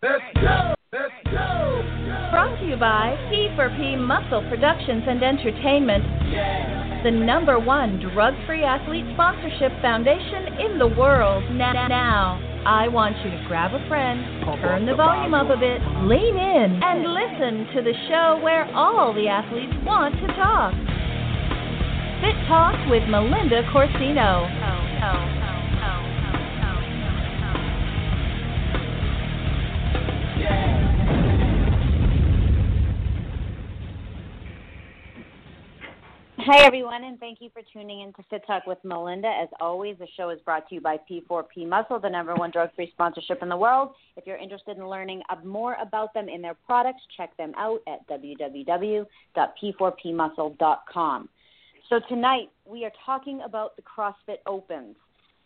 Let's go! Let's go! Brought to you by P4P Muscle Productions and Entertainment, the number one drug-free athlete sponsorship foundation in the world. Now, now, I want you to grab a friend, turn the volume up a bit, lean in, and listen to the show where all the athletes want to talk. Fit Talk with Melinda Corsino. Oh, Hi, everyone, and thank you for tuning in to Fit Talk with Melinda. As always, the show is brought to you by P4P Muscle, the number one drug free sponsorship in the world. If you're interested in learning more about them and their products, check them out at www.p4pmuscle.com. So, tonight we are talking about the CrossFit Opens.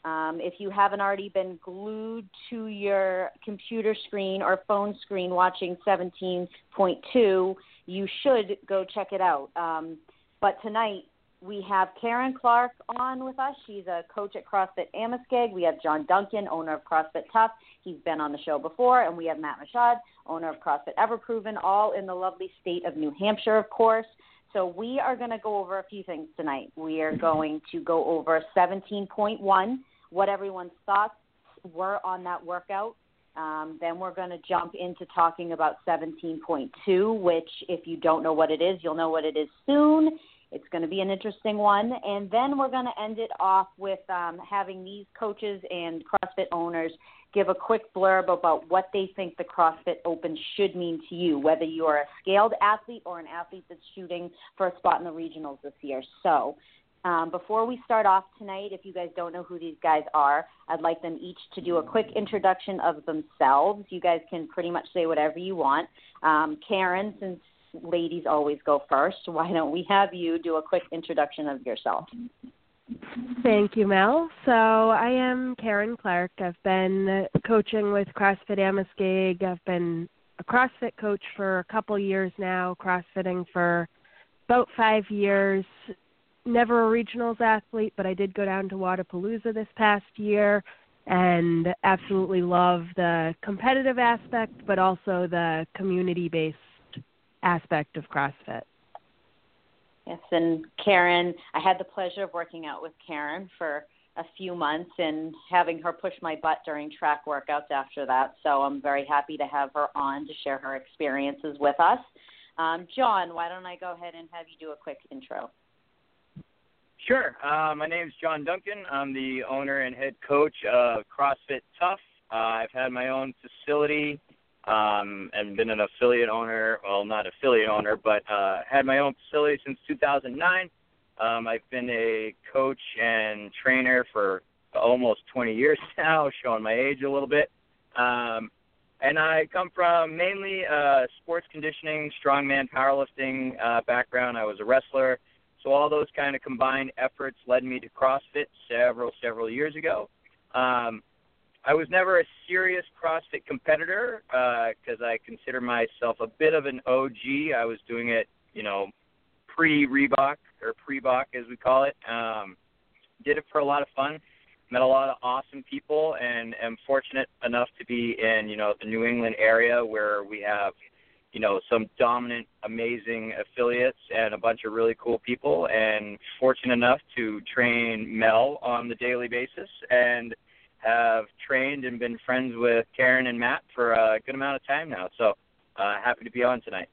Um, if you haven't already been glued to your computer screen or phone screen watching 17.2, you should go check it out. Um, but tonight we have Karen Clark on with us. She's a coach at CrossFit Amoskeag. We have John Duncan, owner of CrossFit Tuff. He's been on the show before. And we have Matt Machad, owner of CrossFit Everproven, all in the lovely state of New Hampshire, of course. So we are going to go over a few things tonight. We are going to go over 17.1, what everyone's thoughts were on that workout. Um, then we're going to jump into talking about 17.2, which, if you don't know what it is, you'll know what it is soon. It's going to be an interesting one. And then we're going to end it off with um, having these coaches and CrossFit owners give a quick blurb about what they think the CrossFit Open should mean to you, whether you are a scaled athlete or an athlete that's shooting for a spot in the regionals this year. So, um, before we start off tonight, if you guys don't know who these guys are, I'd like them each to do a quick introduction of themselves. You guys can pretty much say whatever you want. Um, Karen, since ladies always go first, why don't we have you do a quick introduction of yourself? Thank you, Mel. So I am Karen Clark. I've been coaching with CrossFit Amoskeag. I've been a CrossFit coach for a couple years now, CrossFitting for about five years. Never a regionals athlete, but I did go down to Wodapalooza this past year and absolutely love the competitive aspect, but also the community based aspect of CrossFit. Yes, and Karen, I had the pleasure of working out with Karen for a few months and having her push my butt during track workouts after that. So I'm very happy to have her on to share her experiences with us. Um, John, why don't I go ahead and have you do a quick intro? Sure. Uh, my name is John Duncan. I'm the owner and head coach of CrossFit Tuff. Uh, I've had my own facility um, and been an affiliate owner. Well, not affiliate owner, but uh, had my own facility since 2009. Um, I've been a coach and trainer for almost 20 years now, showing my age a little bit. Um, and I come from mainly uh, sports conditioning, strongman, powerlifting uh, background. I was a wrestler, so all those kind of combined efforts led me to CrossFit several several years ago. Um, I was never a serious CrossFit competitor because uh, I consider myself a bit of an OG. I was doing it, you know, pre Reebok or pre Bok as we call it. Um, did it for a lot of fun. Met a lot of awesome people, and am fortunate enough to be in, you know, the New England area where we have, you know, some dominant, amazing affiliates and a bunch of really cool people. And fortunate enough to train Mel on the daily basis and have trained and been friends with Karen and Matt for a good amount of time now. So uh, happy to be on tonight.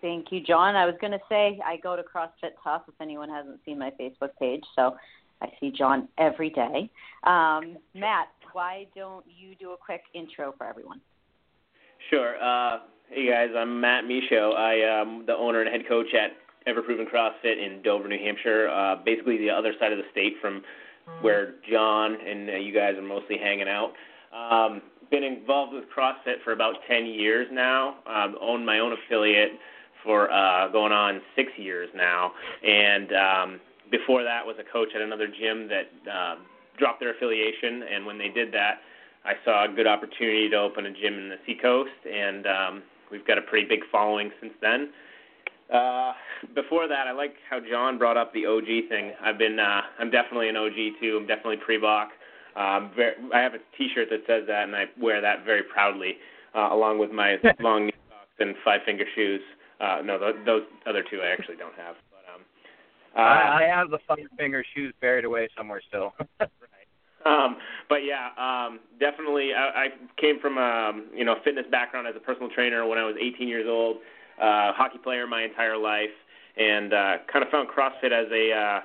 Thank you, John. I was going to say I go to CrossFit Tuff if anyone hasn't seen my Facebook page. So I see John every day. Um, Matt, why don't you do a quick intro for everyone? Sure. Uh, hey guys, I'm Matt Michaud. I am the owner and head coach at Everproven CrossFit in Dover, New Hampshire. Uh, basically, the other side of the state from where John and uh, you guys are mostly hanging out. Um, been involved with CrossFit for about 10 years now. Um, owned my own affiliate for uh, going on six years now, and um, before that was a coach at another gym that uh, dropped their affiliation. And when they did that, I saw a good opportunity to open a gym in the Seacoast, and um, we've got a pretty big following since then. Uh, before that, I like how John brought up the OG thing. I've been, uh, I'm definitely an OG too. I'm definitely pre-Bok. Um, very, I have a T-shirt that says that, and I wear that very proudly, uh, along with my long knee socks and five finger shoes. Uh, no, those, those other two I actually don't have. But um, uh, I, I have the five finger shoes buried away somewhere still. Um, but yeah, um, definitely. I, I came from a um, you know fitness background as a personal trainer when I was 18 years old. Uh, hockey player my entire life, and uh, kind of found CrossFit as a uh,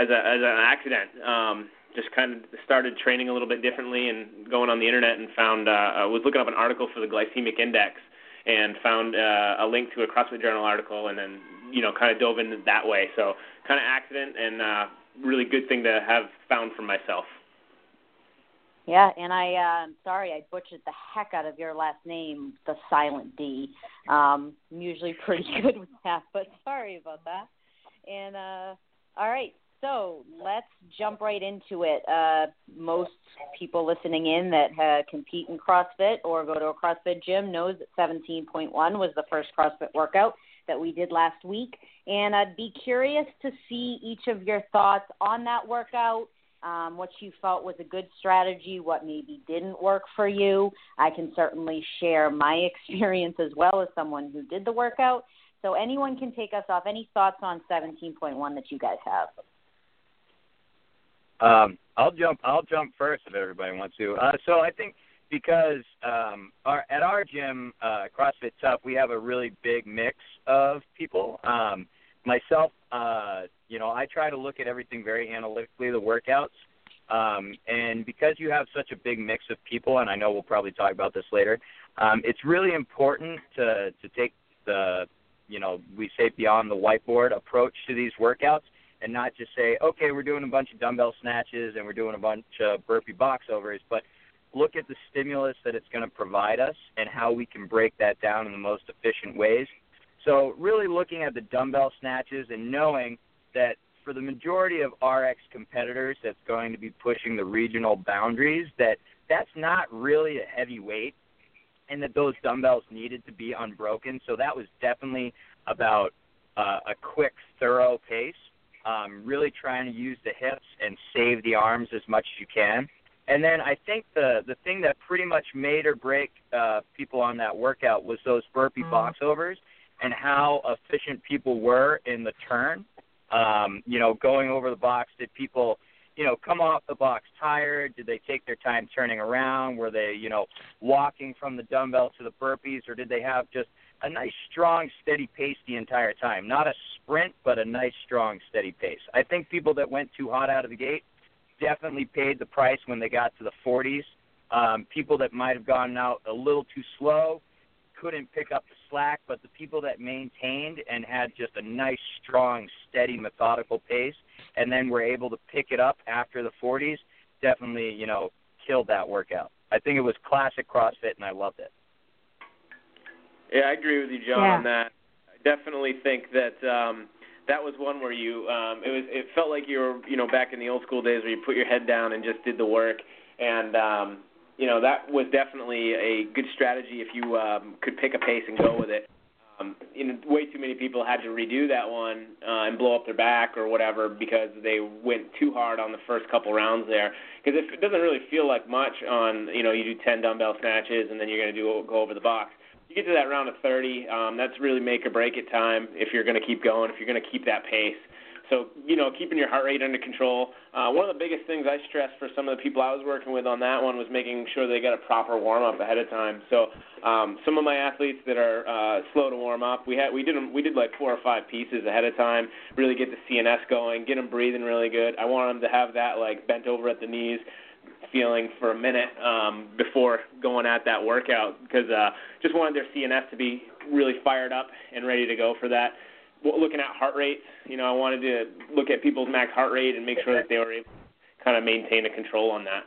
as a as an accident. Um, just kind of started training a little bit differently and going on the internet and found uh, I was looking up an article for the glycemic index and found uh, a link to a CrossFit Journal article and then you know kind of dove into that way. So kind of accident and uh, really good thing to have found for myself. Yeah, and I uh, I'm sorry I butchered the heck out of your last name, the silent D. Um, I'm usually pretty good with that, but sorry about that. And uh, all right, so let's jump right into it. Uh, most people listening in that uh, compete in CrossFit or go to a CrossFit gym knows that 17.1 was the first CrossFit workout that we did last week, and I'd be curious to see each of your thoughts on that workout um, what you felt was a good strategy, what maybe didn't work for you. I can certainly share my experience as well as someone who did the workout. So anyone can take us off. Any thoughts on 17.1 that you guys have? Um, I'll jump. I'll jump first if everybody wants to. Uh, so I think because um, our, at our gym, uh, CrossFit Tuff, we have a really big mix of people. Um, myself, uh, you know, I try to look at everything very analytically, the workouts. Um, and because you have such a big mix of people, and I know we'll probably talk about this later, um, it's really important to to take the, you know, we say beyond the whiteboard approach to these workouts, and not just say, okay, we're doing a bunch of dumbbell snatches and we're doing a bunch of burpee box overs, but look at the stimulus that it's going to provide us and how we can break that down in the most efficient ways so really looking at the dumbbell snatches and knowing that for the majority of RX competitors that's going to be pushing the regional boundaries, that that's not really a heavy weight and that those dumbbells needed to be unbroken. So that was definitely about uh, a quick, thorough pace. Um, really trying to use the hips and save the arms as much as you can. And then I think the the thing that pretty much made or break uh, people on that workout was those burpee mm-hmm. box overs and how efficient people were in the turn. Um, you know, going over the box, did people, you know, come off the box tired? Did they take their time turning around? Were they, you know, walking from the dumbbell to the burpees, or did they have just a nice, strong, steady pace the entire time? Not a sprint, but a nice, strong, steady pace. I think people that went too hot out of the gate definitely paid the price when they got to the 40s. Um, people that might have gone out a little too slow couldn't pick up the slack, but the people that maintained and had just a nice, strong, steady, methodical pace, and then were able to pick it up after the 40s, definitely, you know, killed that workout. I think it was classic CrossFit, and I loved it. Yeah, I agree with you, John, yeah. on that. I definitely think that um, that was one where you um, it was it felt like you were you know back in the old school days where you put your head down and just did the work, and um, you know that was definitely a good strategy if you um, could pick a pace and go with it. Um, you know, way too many people had to redo that one uh, and blow up their back or whatever because they went too hard on the first couple rounds there. Because it doesn't really feel like much on you know you do 10 dumbbell snatches and then you're going to do go over the box. You get to that round of 30, um, that's really make or break it time if you're going to keep going, if you're going to keep that pace. So, you know, keeping your heart rate under control. Uh, one of the biggest things I stressed for some of the people I was working with on that one was making sure they got a proper warm up ahead of time. So, um, some of my athletes that are uh, slow to warm up, we had we did we did like four or five pieces ahead of time. Really get the CNS going, get them breathing really good. I want them to have that like bent over at the knees feeling for a minute um, before going at that workout because uh, just wanted their CNS to be really fired up and ready to go for that looking at heart rates, you know, I wanted to look at people's max heart rate and make sure that they were able to kind of maintain a control on that.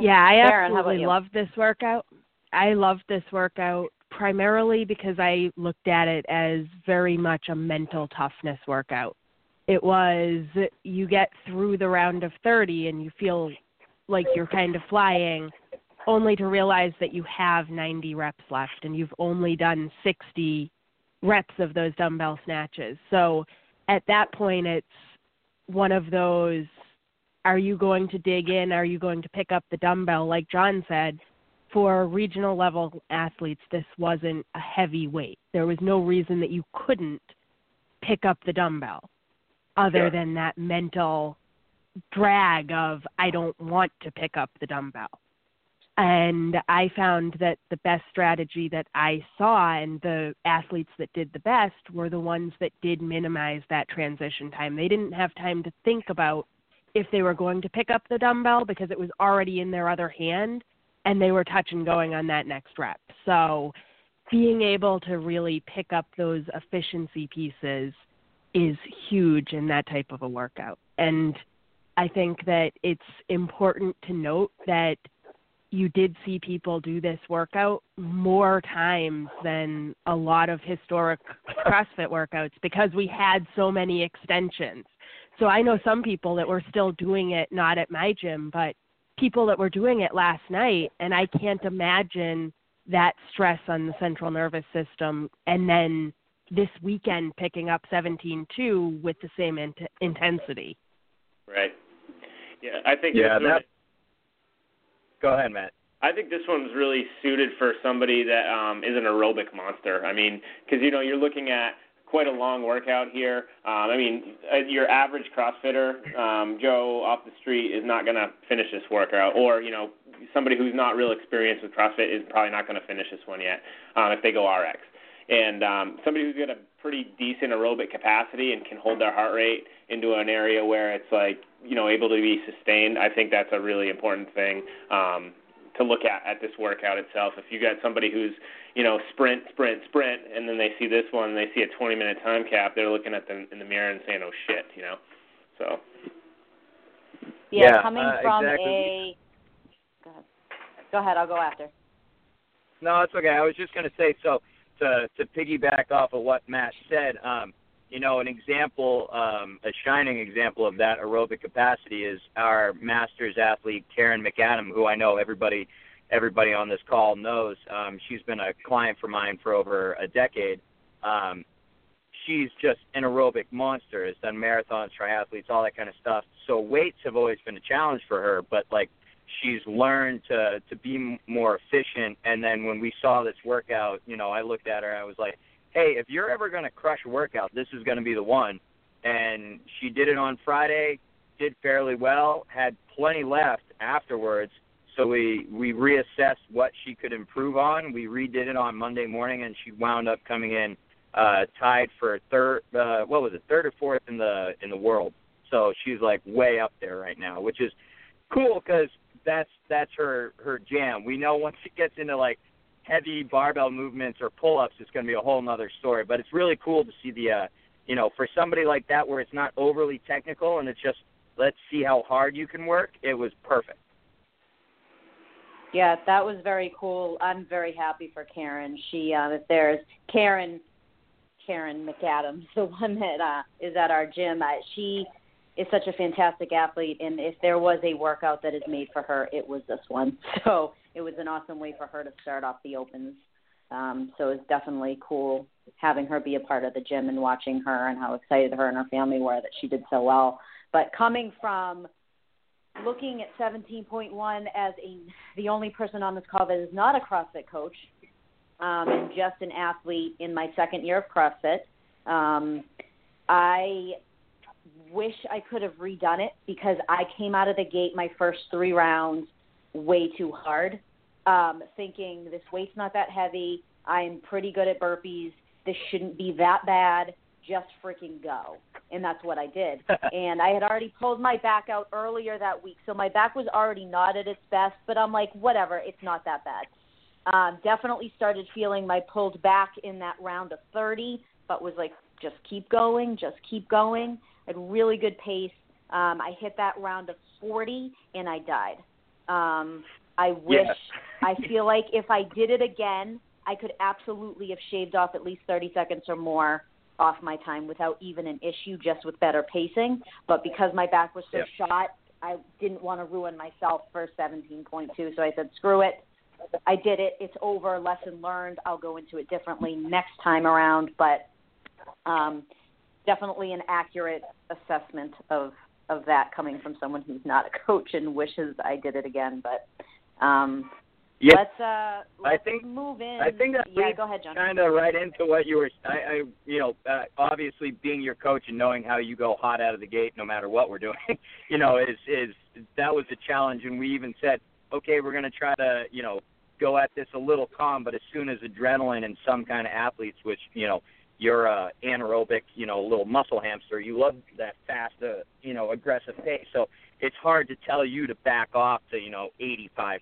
Yeah, I absolutely love this workout. I love this workout primarily because I looked at it as very much a mental toughness workout. It was you get through the round of 30 and you feel like you're kind of flying only to realize that you have 90 reps left and you've only done 60 reps of those dumbbell snatches. So at that point, it's one of those are you going to dig in? Are you going to pick up the dumbbell? Like John said, for regional level athletes, this wasn't a heavy weight. There was no reason that you couldn't pick up the dumbbell other Sure. than that mental drag of, I don't want to pick up the dumbbell. And I found that the best strategy that I saw and the athletes that did the best were the ones that did minimize that transition time. They didn't have time to think about if they were going to pick up the dumbbell because it was already in their other hand and they were touch and going on that next rep. So being able to really pick up those efficiency pieces is huge in that type of a workout. And I think that it's important to note that you did see people do this workout more times than a lot of historic CrossFit workouts because we had so many extensions. So I know some people that were still doing it not at my gym, but people that were doing it last night and I can't imagine that stress on the central nervous system and then this weekend picking up 17-2 with the same int- intensity. Right. Yeah, I think Yeah, this one- that- Go ahead, Matt. I think this one's really suited for somebody that um, is an aerobic monster. I mean, because you know you're looking at quite a long workout here. Um, I mean, uh, your average CrossFitter, um, Joe off the street, is not going to finish this workout, or you know, somebody who's not real experienced with CrossFit is probably not going to finish this one yet um, if they go RX. And um, somebody who's got a pretty decent aerobic capacity and can hold their heart rate into an area where it's like you know able to be sustained. I think that's a really important thing. Um, to look at at this workout itself. If you got somebody who's, you know, sprint, sprint, sprint, and then they see this one, and they see a 20 minute time cap, they're looking at them in the mirror and saying, "Oh shit," you know. So Yeah, Yeah, coming uh, from exactly. a. Go ahead. Go ahead. I'll go after. No, it's okay. I was just going to say so to to piggyback off of what Matt said. Um, you know, an example, um, a shining example of that aerobic capacity is our Masters athlete Karen McAdam, who I know everybody everybody on this call knows. Um, she's been a client for mine for over a decade. Um, she's just an aerobic monster. Has done marathons, triathletes, all that kind of stuff. So weights have always been a challenge for her, but like she's learned to to be more efficient. And then when we saw this workout, you know, I looked at her. I was like, hey, if you're ever going to crush a workout, this is going to be the one. And she did it on Friday, did fairly well, had plenty left afterwards. So we we reassessed what she could improve on. We redid it on Monday morning, and she wound up coming in uh, tied for third. Uh, what was it? Third or fourth in the in the world. So she's like way up there right now, which is cool because that's that's her her jam. We know once it gets into like heavy barbell movements or pull-ups, it's going to be a whole nother story. But it's really cool to see the, uh, you know, for somebody like that where it's not overly technical and it's just let's see how hard you can work. It was perfect. Yeah, that was very cool. I'm very happy for Karen. She, uh, if there's Karen, Karen McAdams, the one that uh, is at our gym. Uh, she is such a fantastic athlete, and if there was a workout that is made for her, it was this one. So it was an awesome way for her to start off the opens. Um, so it's definitely cool having her be a part of the gym and watching her and how excited her and her family were that she did so well. But coming from looking at 17.1 as a the only person on this call that is not a CrossFit coach um, and just an athlete in my second year of CrossFit. Um, I wish I could have redone it because I came out of the gate my first three rounds way too hard, um, thinking this weight's not that heavy. I am pretty good at burpees. This shouldn't be that bad. Just freaking go. And that's what I did. and I had already pulled my back out earlier that week, so my back was already not at its best. But I'm like, whatever, it's not that bad. Um, definitely started feeling my pulled back in that round of 30, but was like, just keep going, just keep going. At really good pace. Um, I hit that round of 40 and I died. Um, I wish, I feel like if I did it again, I could absolutely have shaved off at least 30 seconds or more off my time without even an issue, just with better pacing. But because my back was so Yep. shot, I didn't want to ruin myself for 17.2. So I said, screw it. I did it. It's over. Lesson learned. I'll go into it differently next time around. But um, definitely an accurate assessment of of that coming from someone who's not a coach and wishes I did it again. But um, yeah, let's uh, let's I think move in. I think that yeah, go ahead, John. kind of right into what you were. I, I you know, uh, obviously being your coach and knowing how you go hot out of the gate, no matter what we're doing, you know, is is that was a challenge, and we even said, okay, we're going to try to, you know, go at this a little calm, but as soon as adrenaline and some kind of athletes, which you know, you're a anaerobic, you know, little muscle hamster, you love that fast, uh, you know, aggressive pace, so it's hard to tell you to back off to, you know, 85%,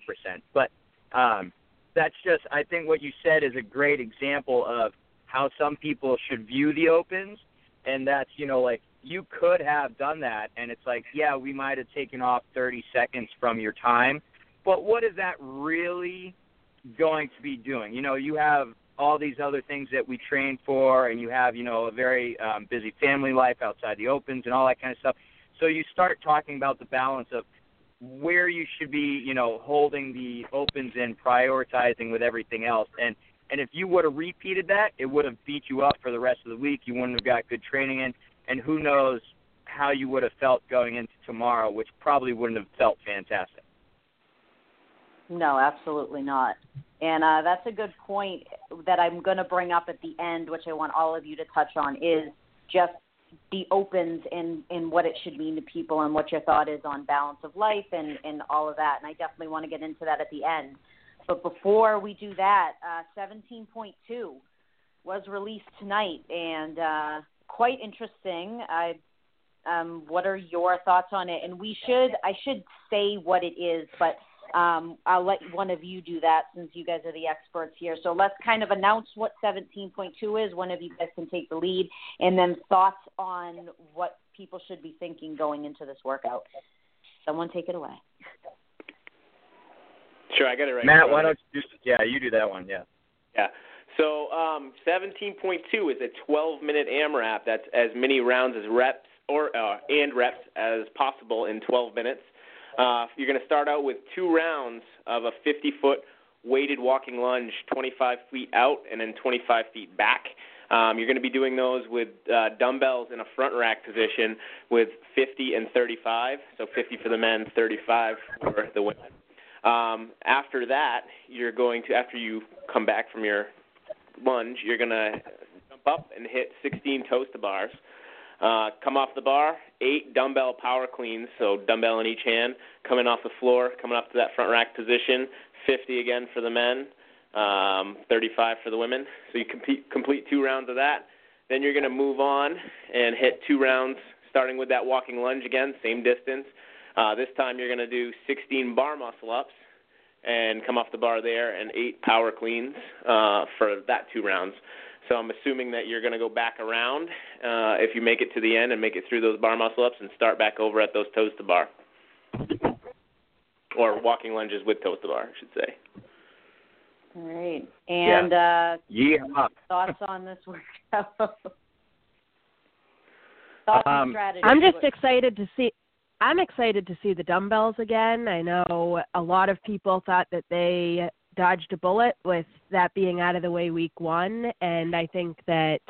but um, that's just I think what you said is a great example of how some people should view the opens, and that's you know like you could have done that, and it's like yeah we might have taken off 30 seconds from your time, but what is that really going to be doing? You know you have all these other things that we train for, and you have you know a very um, busy family life outside the opens and all that kind of stuff. So you start talking about the balance of where you should be, you know, holding the opens and prioritizing with everything else. And and if you would have repeated that, it would have beat you up for the rest of the week. You wouldn't have got good training in, and who knows how you would have felt going into tomorrow, which probably wouldn't have felt fantastic. No, absolutely not. And uh, that's a good point that I'm going to bring up at the end, which I want all of you to touch on, is just the opens and and what it should mean to people and what your thought is on balance of life and and all of that. And I definitely want to get into that at the end. But before we do that, uh, 17.2 was released tonight and uh, quite interesting. I um, what are your thoughts on it? And we should I should say what it is, but um, I'll let one of you do that since you guys are the experts here. So let's kind of announce what 17.2 is. One of you guys can take the lead, and then thoughts on what people should be thinking going into this workout. Someone take it away. Sure, I got it right. Matt, why don't you? Yeah, you do that one. Yeah. Yeah. So um, 17.2 is a 12-minute AMRAP. That's as many rounds as reps or uh, and reps as possible in 12 minutes. Uh, you're going to start out with two rounds of a 50 foot weighted walking lunge, 25 feet out and then 25 feet back. Um, you're going to be doing those with uh, dumbbells in a front rack position with 50 and 35. So 50 for the men, 35 for the women. Um, after that, you're going to, after you come back from your lunge, you're going to jump up and hit 16 toe to bars. Uh, come off the bar, eight dumbbell power cleans, so dumbbell in each hand, coming off the floor, coming up to that front rack position, 50 again for the men, um, 35 for the women. So you compete, complete two rounds of that. Then you're going to move on and hit two rounds, starting with that walking lunge again, same distance. Uh, this time you're going to do 16 bar muscle ups and come off the bar there, and eight power cleans uh, for that two rounds. So I'm assuming that you're going to go back around uh, if you make it to the end and make it through those bar muscle ups and start back over at those toes to bar. Or walking lunges with toes to bar, I should say. All right. And yeah. uh, yeah. thoughts on this workout? thoughts Um, and strategies? I'm just excited to see. I'm excited to see the dumbbells again. I know a lot of people thought that they dodged a bullet with that being out of the way week one, and I think that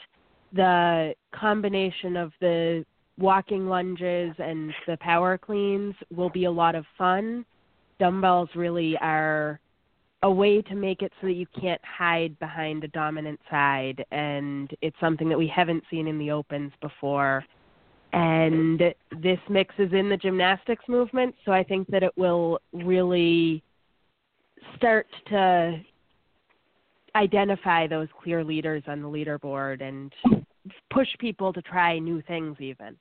the combination of the walking lunges and the power cleans will be a lot of fun. Dumbbells really are a way to make it so that you can't hide behind a dominant side, and it's something that we haven't seen in the opens before. And this mixes in the gymnastics movement so i think that it will really start to identify those clear leaders on the leaderboard and push people to try new things even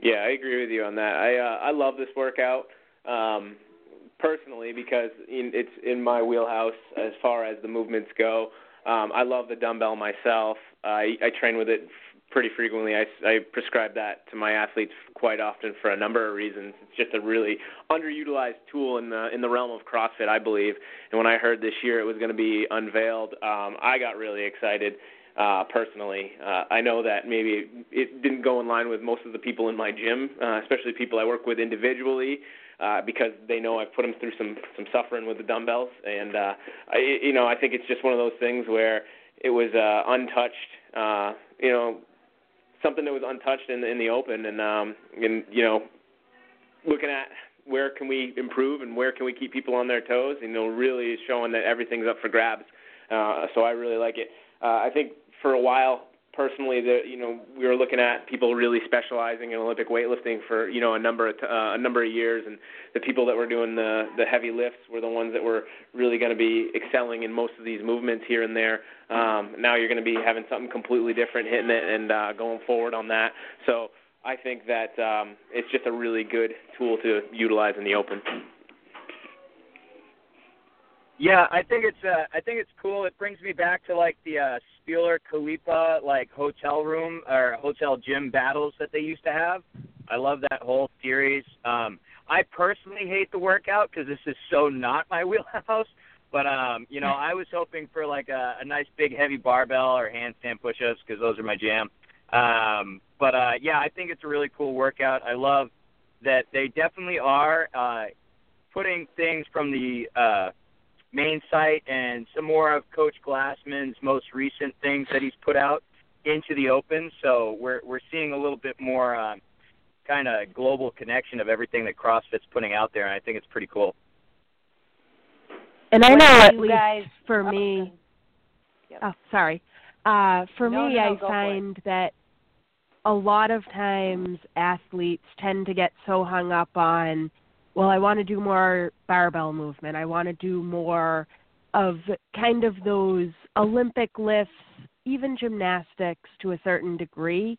Yeah, I agree with you on that. I uh, I love this workout um, personally because in, it's in my wheelhouse as far as the movements go. Um, I love the dumbbell myself. I I train with it pretty frequently. I, I prescribe that to my athletes quite often for a number of reasons. It's just a really underutilized tool in the in the realm of CrossFit, I believe. And when I heard this year it was going to be unveiled, um, I got really excited. Uh, personally, uh, I know that maybe it didn't go in line with most of the people in my gym, uh, especially people I work with individually, uh, because they know I've put them through some some suffering with the dumbbells, and uh, I, you know I think it's just one of those things where it was uh, untouched. Uh, you know, something that was untouched in in the open, and um, and you know, looking at where can we improve and where can we keep people on their toes, you know, really showing that everything's up for grabs. Uh, so I really like it. Uh, I think for a while personally that you know we were looking at people really specializing in Olympic weightlifting for you know a number of t- uh, a number of years, and the people that were doing the the heavy lifts were the ones that were really going to be excelling in most of these movements here and there. Um, now you're going to be having something completely different, hitting it and uh, going forward on that. So I think that um, it's just a really good tool to utilize in the open. Yeah, I think it's uh, I think it's cool. It brings me back to like the uh, Spealler Khalipa like hotel room or hotel gym battles that they used to have. I love that whole series. Um, I personally hate the workout because this is so not my wheelhouse. But um, you know, I was hoping for like a, a nice big heavy barbell or handstand push-ups because those are my jam. Um, but uh, yeah, I think it's a really cool workout. I love that they definitely are uh, putting things from the uh, main site and some more of Coach Glassman's most recent things that he's put out into the open. So we're we're seeing a little bit more uh, kind of global connection of everything that CrossFit's putting out there, and I think it's pretty cool. And I know at least guys- for oh, me. Yep. Oh, sorry. Uh, for No, me, no, no, I go for it. find that a lot of times athletes tend to get so hung up on, well, I want to do more barbell movement. I want to do more of kind of those Olympic lifts, even gymnastics to a certain degree.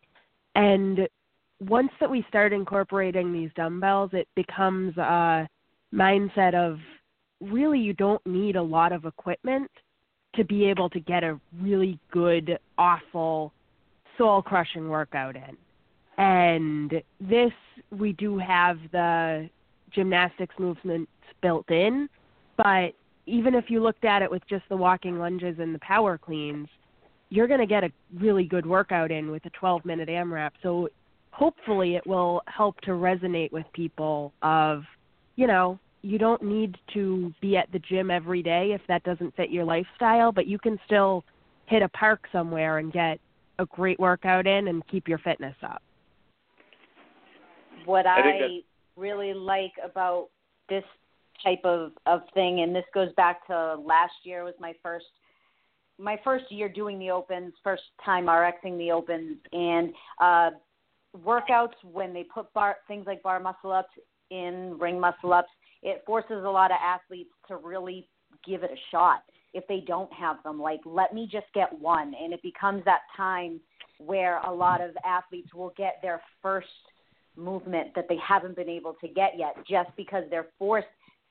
And once that we start incorporating these dumbbells, it becomes a mindset of really you don't need a lot of equipment to be able to get a really good, awful, soul crushing workout in. And this, we do have the gymnastics movements built in, but even if you looked at it with just the walking lunges and the power cleans, you're going to get a really good workout in with a 12 minute AMRAP. So hopefully it will help to resonate with people of, you know, you don't need to be at the gym every day if that doesn't fit your lifestyle, but you can still hit a park somewhere and get a great workout in and keep your fitness up. what I I, think that- really like about this type of of thing, and this goes back to last year was my first my first year doing the opens, first time RXing the opens, and uh, workouts when they put bar things like bar muscle ups in ring muscle ups, it forces a lot of athletes to really give it a shot if they don't have them. Like, let me just get one, and it becomes that time where a lot of athletes will get their first movement that they haven't been able to get yet just because they're forced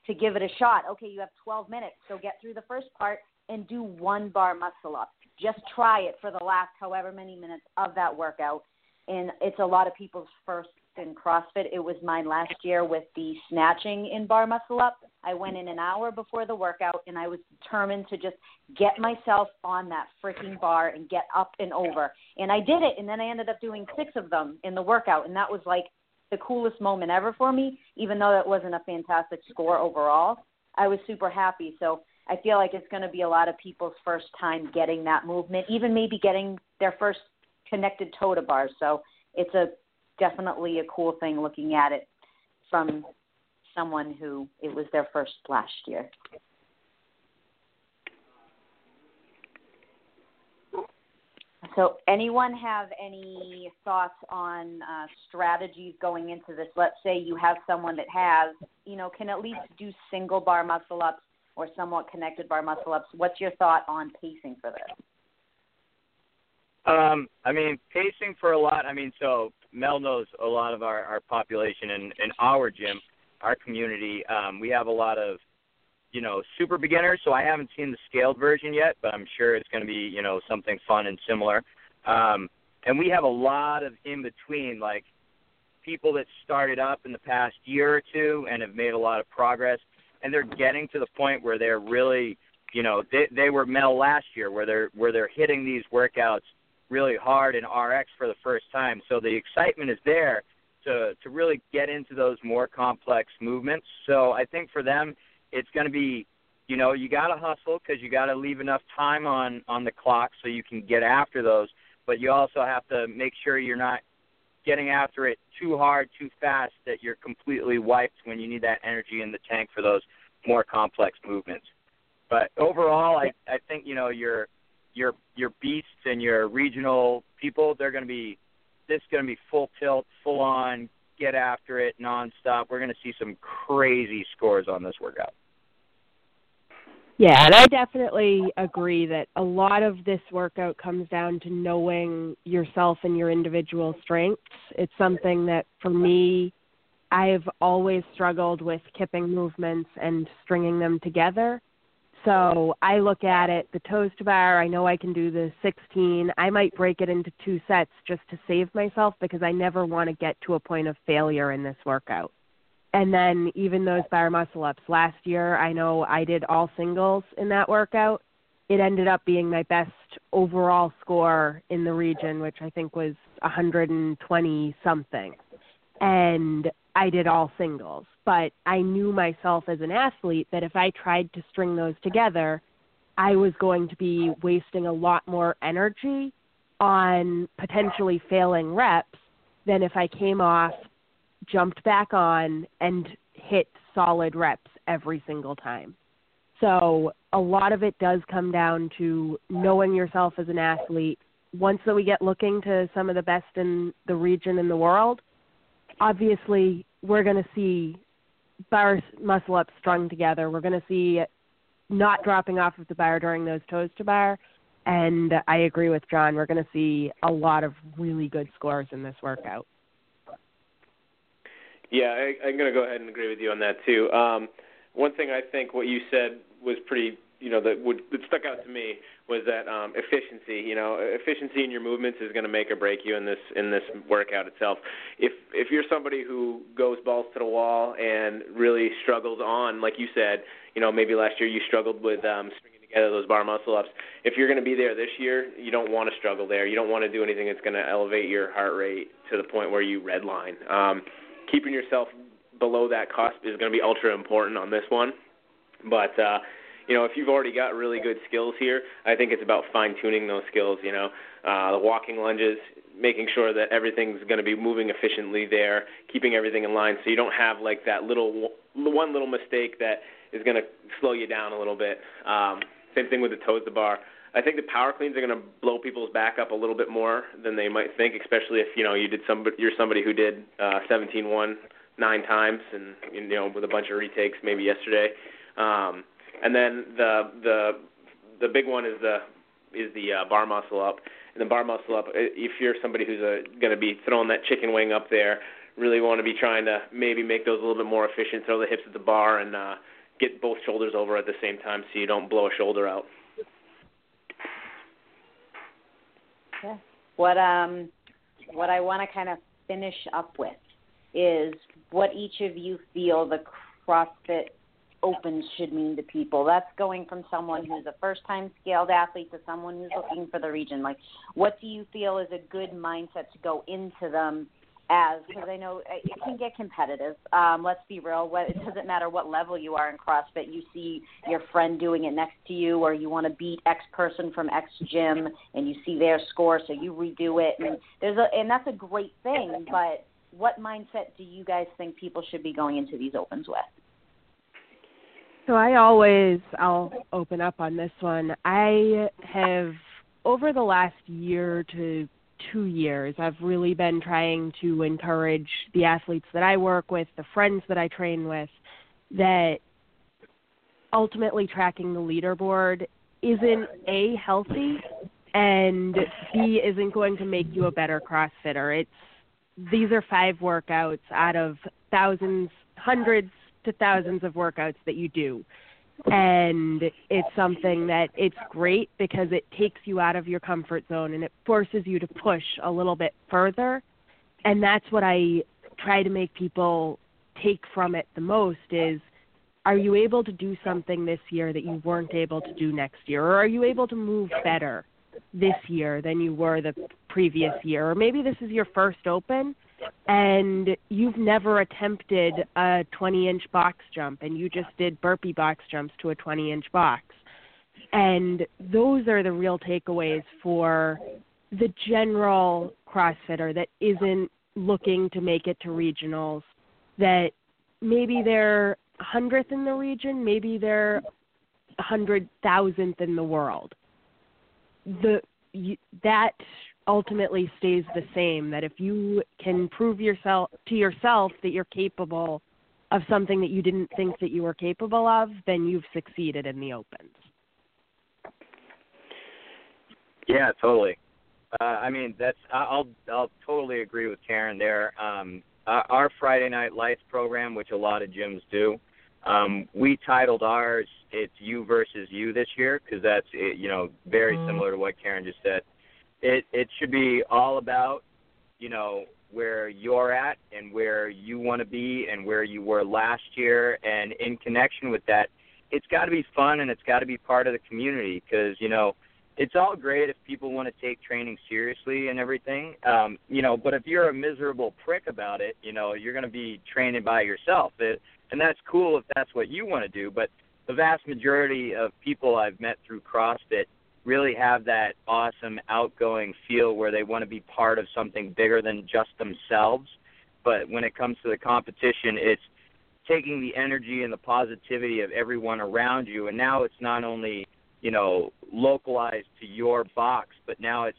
to give it a shot. Okay, you have 12 minutes, so get through the first part and do one bar muscle up. Just try it for the last however many minutes of that workout. And it's a lot of people's first in CrossFit. It was mine last year with the snatching in bar muscle up. I went in an hour before the workout and I was determined to just get myself on that freaking bar and get up and over. And I did it and then I ended up doing six of them in the workout and that was like the coolest moment ever for me, even though that wasn't a fantastic score overall. I was super happy. So I feel like it's going to be a lot of people's first time getting that movement, even maybe getting their first connected toe to bars. So it's a definitely a cool thing looking at it from someone who it was their first last year. So, anyone have any thoughts on uh, strategies going into this? Let's say you have someone that has, you know, can at least do single bar muscle ups or somewhat connected bar muscle ups. What's your thought on pacing for this? Um, I mean, pacing for a lot. I mean, so Mel knows a lot of our our population in in our gym, our community. Um, we have a lot of, you know, super beginners. So I haven't seen the scaled version yet, but I'm sure it's going to be you know something fun and similar. Um, and we have a lot of in between, like people that started up in the past year or two and have made a lot of progress, and they're getting to the point where they're really, you know, they they were Mel last year, where they're where they're hitting these workouts really hard in RX for the first time. So the excitement is there to to really get into those more complex movements. So I think for them, it's going to be, you know, you got to hustle because you got to leave enough time on on the clock so you can get after those. but you also have to make sure you're not getting after it too hard, too fast that you're completely wiped when you need that energy in the tank for those more complex movements. But overall, I I think you know your your your beasts and your regional people they're going to be this is going to be full tilt, full on, get after it nonstop. We're going to see some crazy scores on this workout. Yeah, and I definitely agree that a lot of this workout comes down to knowing yourself and your individual strengths. It's something that for me, I've always struggled with kipping movements and stringing them together. So I look at it the toes to bar, I know I can do the 16. I might break it into two sets just to save myself because I never want to get to a point of failure in this workout. And then even those bar muscle ups last year i know i did all singles in that workout. It ended up being my best overall score in the region which i think was 120 something. And i did all singles but i knew myself as an athlete that if i tried to string those together i was going to be wasting a lot more energy on potentially failing reps than if i came off jumped back on and hit solid reps every single time. So a lot of it does come down to knowing yourself as an athlete. Once that we get looking to some of the best in the region in the world, obviously we're going to see bar muscle ups strung together. We're going to see not dropping off of the bar during those toes to bar. And I agree with John. We're going to see a lot of really good scores in this workout. Yeah, I, I'm going to go ahead and agree with you on that too. Um, one thing I think what you said was pretty, you know, that would that stuck out to me was that um, efficiency. You know, efficiency in your movements is going to make or break you in this in this workout itself. If if you're somebody who goes balls to the wall and really struggles on, like you said, you know, maybe last year you struggled with um, stringing together those bar muscle ups. If you're going to be there this year, you don't want to struggle there. You don't want to do anything that's going to elevate your heart rate to the point where you redline. Um, keeping yourself below that cost is going to be ultra important on this one. But uh, you know, if you've already got really good skills here, I think it's about fine tuning those skills. You know, uh, the walking lunges, making sure that everything's going to be moving efficiently there, keeping everything in line, so you don't have like that little one little mistake that is going to slow you down a little bit. Um, same thing with the toes to bar. I think the power cleans are going to blow people's back up a little bit more than they might think, especially if you know you did somebody you're somebody who did uh, 17-1 nine times and you know with a bunch of retakes maybe yesterday. Um, and then the the the big one is the is the uh, bar muscle up. And the bar muscle up, if you're somebody who's uh, going to be throwing that chicken wing up there, really want to be trying to maybe make those a little bit more efficient, throw the hips at the bar, and uh, get both shoulders over at the same time so you don't blow a shoulder out. Yeah. What um what I want to kind of finish up with is what each of you feel the CrossFit Opens should mean to people. That's going from someone who's a first time scaled athlete to someone who's looking for the region. Like, what do you feel is a good mindset to go into them as because I know it can get competitive. Um, let's be real. What, it doesn't matter what level you are in CrossFit. You see your friend doing it next to you, or you want to beat X person from X gym, and you see their score, so you redo it. And there's a, and that's a great thing. But what mindset do you guys think people should be going into these opens with? So I always I'll open up on this one. I have over the last year to two years. I've really been trying to encourage the athletes that I work with, the friends that I train with, that ultimately tracking the leaderboard isn't A, healthy, and B, isn't going to make you a better CrossFitter. It's these are five workouts out of thousands, hundreds to thousands of workouts that you do. And it's something that it's great because it takes you out of your comfort zone and it forces you to push a little bit further. And that's what i try to make people take from it the most is are you able to do something this year that you weren't able to do next year? Or are you able to move better this year than you were the previous year? Or maybe this is your first open and you've never attempted a 20 inch box jump and you just did burpee box jumps to a 20 inch box. And those are the real takeaways for the general CrossFitter that isn't looking to make it to regionals, that maybe they're hundredth in the region, maybe they're hundred thousandth in the world. The that ultimately stays the same. That if you can prove yourself to yourself that you're capable of something that you didn't think that you were capable of, then you've succeeded in the opens. Yeah, totally. Uh, I mean, that's I'll I'll totally agree with Karen there. Um, our Friday Night Lights program, which a lot of gyms do, um, we titled ours "It's You versus You" this year because that's you know very mm. similar to what Karen just said. It it should be all about you know where you're at and where you want to be and where you were last year, and in connection with that, it's got to be fun and it's got to be part of the community because you know it's all great if people want to take training seriously and everything, um, you know. But if you're a miserable prick about it, you know, you're going to be training by yourself, it, and that's cool if that's what you want to do. But the vast majority of people I've met through CrossFit really have that awesome outgoing feel where they want to be part of something bigger than just themselves. But when it comes to the competition, it's taking the energy and the positivity of everyone around you, and now it's not only you know, localized to your box, but now it's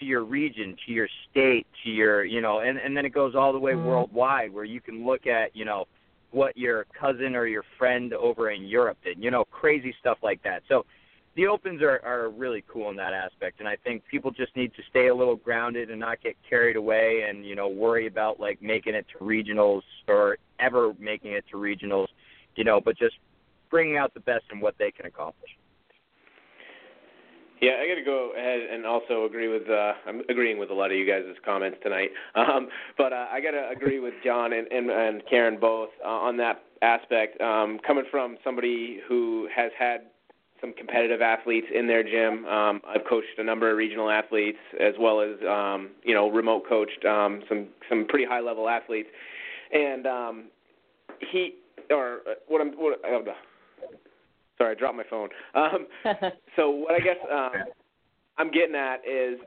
to your region, to your state, to your, you know, and and then it goes all the way mm-hmm. worldwide where you can look at, you know, what your cousin or your friend over in Europe did, you know, crazy stuff like that. So the opens are are really cool in that aspect and I think people just need to stay a little grounded and not get carried away and, you know, worry about like making it to regionals or ever making it to regionals, you know, but just bringing out the best in what they can accomplish. Yeah, I got to go ahead and also agree with. Uh, I'm agreeing with a lot of you guys' comments tonight, um, but uh, I got to agree with John and, and, and Karen both uh, on that aspect. Um, coming from somebody who has had some competitive athletes in their gym, um, I've coached a number of regional athletes as well as um, you know remote coached um, some some pretty high level athletes, and um, he or uh, what I'm what. Uh, Sorry, I dropped my phone. Um, so what I guess um, I'm getting at is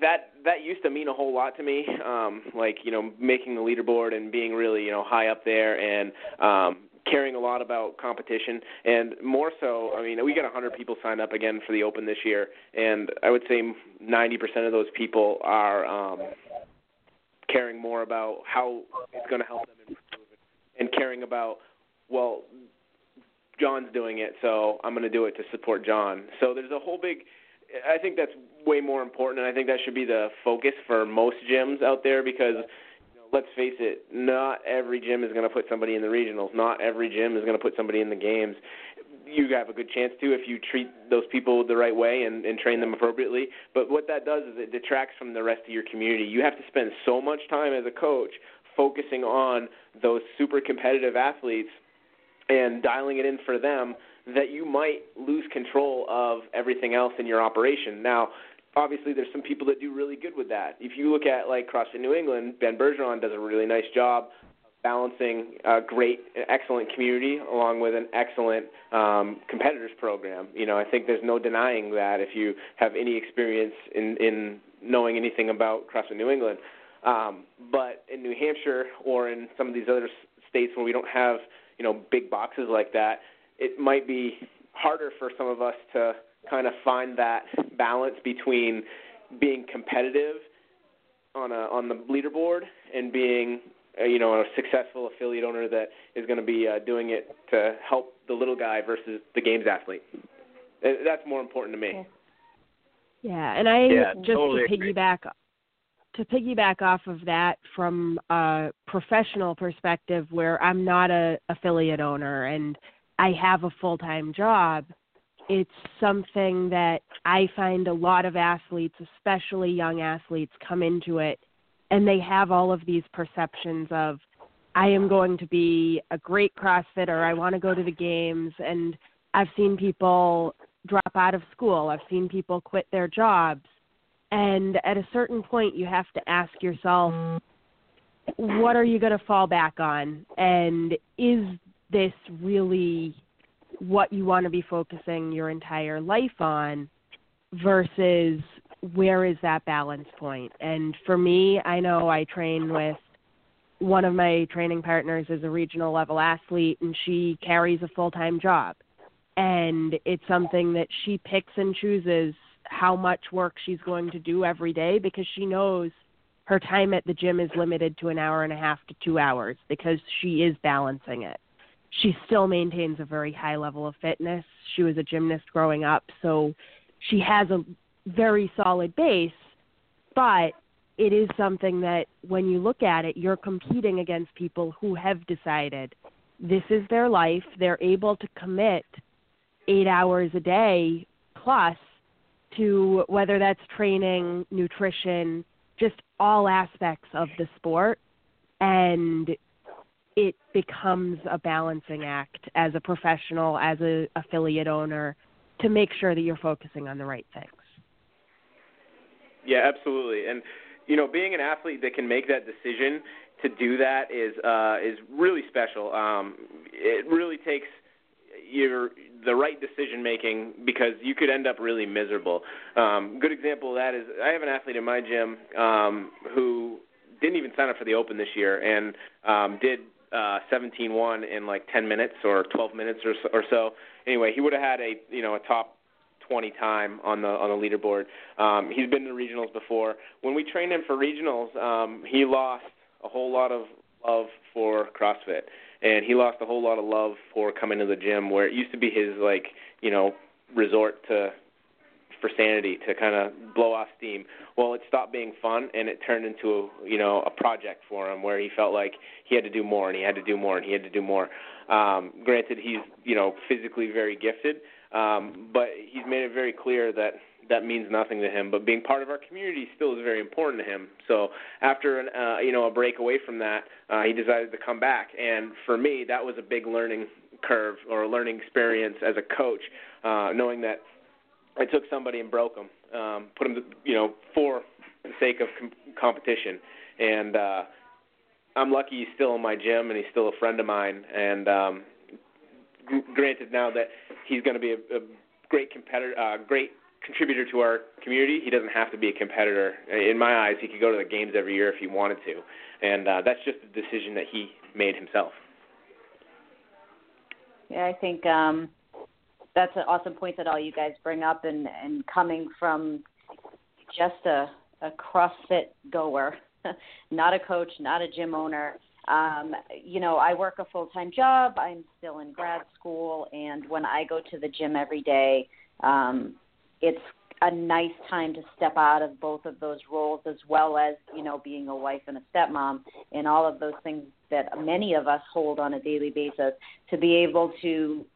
that that used to mean a whole lot to me. Um, like you know, making the leaderboard and being really you know high up there and um, caring a lot about competition and more so i mean we got 100 people signed up again for the open this year and i would say 90% of those people are um caring more about how it's going to help them improve and caring about well John's doing it, so I'm going to do it to support John. So there's a whole big. I think that's way more important, and I think that should be the focus for most gyms out there because let's face it, not every gym is going to put somebody in the regionals. Not every gym is going to put somebody in the games. You have a good chance to if you treat those people the right way and, and train them appropriately. But what that does is it detracts from the rest of your community. You have to spend so much time as a coach focusing on those super competitive athletes and dialing it in for them that you might lose control of everything else in your operation. Now, obviously there's some people that do really good with that. If you look at like CrossFit New England, Ben Bergeron does a really nice job balancing a great, excellent community along with an excellent um, competitors program. You know, I think there's no denying that if you have any experience in in knowing anything about CrossFit New England. Um, but in New Hampshire or in some of these other states where we don't have you know big boxes like that, it might be harder for some of us to kind of find that balance between being competitive on a on the leaderboard and being uh, you know a successful affiliate owner that is going to be uh, doing it to help the little guy versus the games athlete. Uh, that's more important to me. Yeah, and I yeah, just totally to piggyback to piggyback off of that from a professional perspective where I'm not a affiliate owner and I have a full-time job, it's something that I find a lot of athletes, especially young athletes, come into it and they have all of these perceptions of I am going to be a great CrossFitter, I want to go to the games and I've seen people drop out of school, I've seen people quit their jobs and at a certain point, you have to ask yourself, what are you going to fall back on? And is this really what you want to be focusing your entire life on versus where is that balance point? And for me, I know I train with one of my training partners is a regional level athlete and she carries a full-time job. And it's something that she picks and chooses how much work she's going to do every day because she knows her time at the gym is limited to an hour and a half to 2 hours because she is balancing it. She still maintains a very high level of fitness. She was a gymnast growing up, so she has a very solid base, but it is something that when you look at it, you're competing against people who have decided this is their life. They're able to commit eight hours a day plus to whether that's training, nutrition, just all aspects of the sport. And it becomes a balancing act as a professional, as an affiliate owner, to make sure that you're focusing on the right things. Yeah, absolutely. And you know, being an athlete that can make that decision to do that is uh, is really special. Um, it really takes your the right decision making because you could end up really miserable. Um, good example of that is I have an athlete in my gym um, who didn't even sign up for the Open this year and um, did uh, 17-1 in like 10 minutes or 12 minutes or so, or so. Anyway, he would have had a you know a top 20 time on the on the leaderboard. Um, he's been to regionals before. When we trained him for regionals, um, he lost a whole lot of love for CrossFit, and he lost a whole lot of love for coming to the gym, where it used to be his like you know resort to for sanity to kind of blow off steam. Well, it stopped being fun and it turned into a, you know a project for him where he felt like he had to do more and he had to do more and he had to do more. Um, granted, he's you know physically very gifted, um, but he's made it very clear that that means nothing to him. But being part of our community still is very important to him. So after an, uh, you know a break away from that, uh, he decided to come back. And for me, that was a big learning curve or a learning experience as a coach, uh, knowing that I took somebody and broke him, um, put to, you know, for the sake of com- competition. And uh, I'm lucky he's still in my gym and he's still a friend of mine. And um, granted now that he's going to be a, a great competitor, uh, great contributor to our community. He doesn't have to be a competitor. In my eyes, he could go to the games every year if he wanted to, and uh, that's just a decision that he made himself. Yeah, I think um, that's an awesome point that all you guys bring up, and and coming from just a a CrossFit goer, not a coach, not a gym owner, um, you know, I work a full time job. I'm still in grad school, and when I go to the gym every day, um, it's a nice time to step out of both of those roles, as well as you know being a wife and a stepmom, and all of those things that many of us hold on a daily basis. To be able to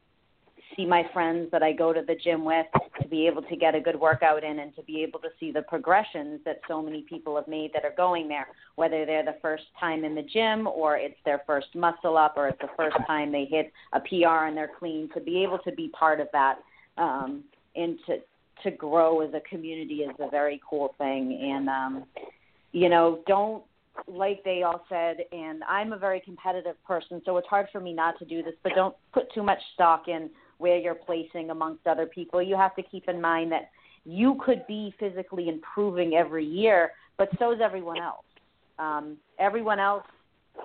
see my friends that I go to the gym with, to be able to get a good workout in, and to be able to see the progressions that so many people have made that are going there, whether their the first time in the gym or it's their first muscle up or it's the first time they hit a PR and they're clean, to be able to be part of that um, and to to grow as a community is a very cool thing. And um, you know, don't like they all said, and I'm a very competitive person, so it's hard for me not to do this, but don't put too much stock in where you're placing amongst other people. You have to keep in mind that you could be physically improving every year, but so is everyone else. Um, everyone else,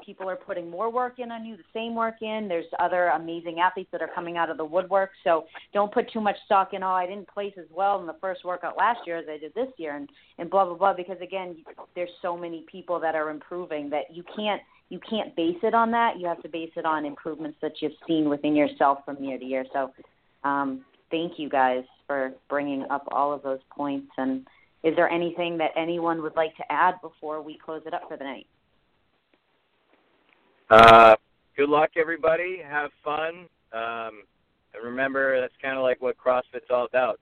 people are putting more work in on you, the same work in. There's other amazing athletes that are coming out of the woodwork. So don't put too much stock in, oh, I didn't place as well in the first workout last year as I did this year, and, and blah, blah, blah, because again, there's so many people that are improving that you can't – you can't base it on that. You have to base it on improvements that you've seen within yourself from year to year. So, um, thank you guys for bringing up all of those points. And is there anything that anyone would like to add before we close it up for the night? Uh, good luck, everybody. Have fun. Um, and remember, that's kind of like what CrossFit's all about: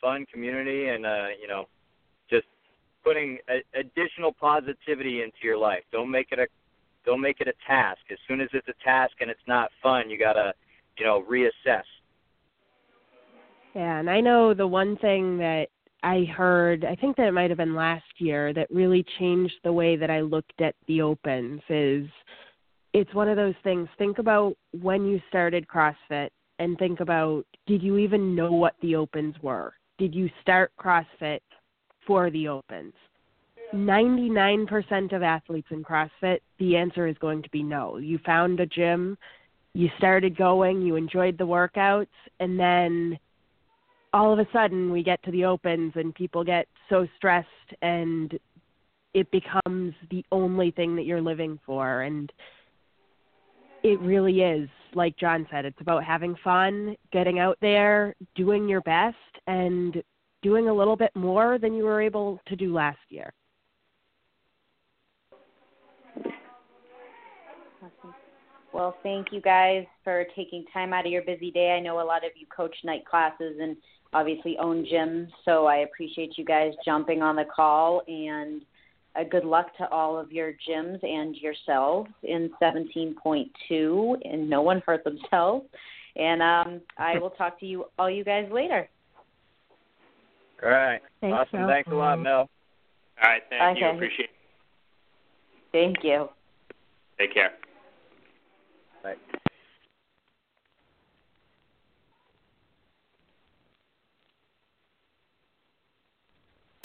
fun, community, and uh, you know, just putting a, additional positivity into your life. Don't make it a don't make it a task. As soon as it's a task and it's not fun, you gotta, you know, reassess. Yeah, and I know the one thing that I heard, I think that it might have been last year, that really changed the way that I looked at the opens is it's one of those things. Think about when you started CrossFit and think about did you even know what the opens were? Did you start CrossFit for the Opens. 99% of athletes in CrossFit, the answer is going to be no. You found a gym, you started going, you enjoyed the workouts, and then all of a sudden we get to the Opens and people get so stressed and it becomes the only thing that you're living for. And it really is, like John said, it's about having fun, getting out there, doing your best, and doing a little bit more than you were able to do last year. Awesome. Well, thank you guys for taking time out of your busy day. I know a lot of you coach night classes and obviously own gyms, so I appreciate you guys jumping on the call and uh, good luck to all of your gyms and yourselves in 17.2 and no one hurt themselves. And um, I will talk to you all you guys later. All right. Thanks, awesome. Mel. Thanks a lot, Mel. All right, thank you. Appreciate it. Thank you. Take care.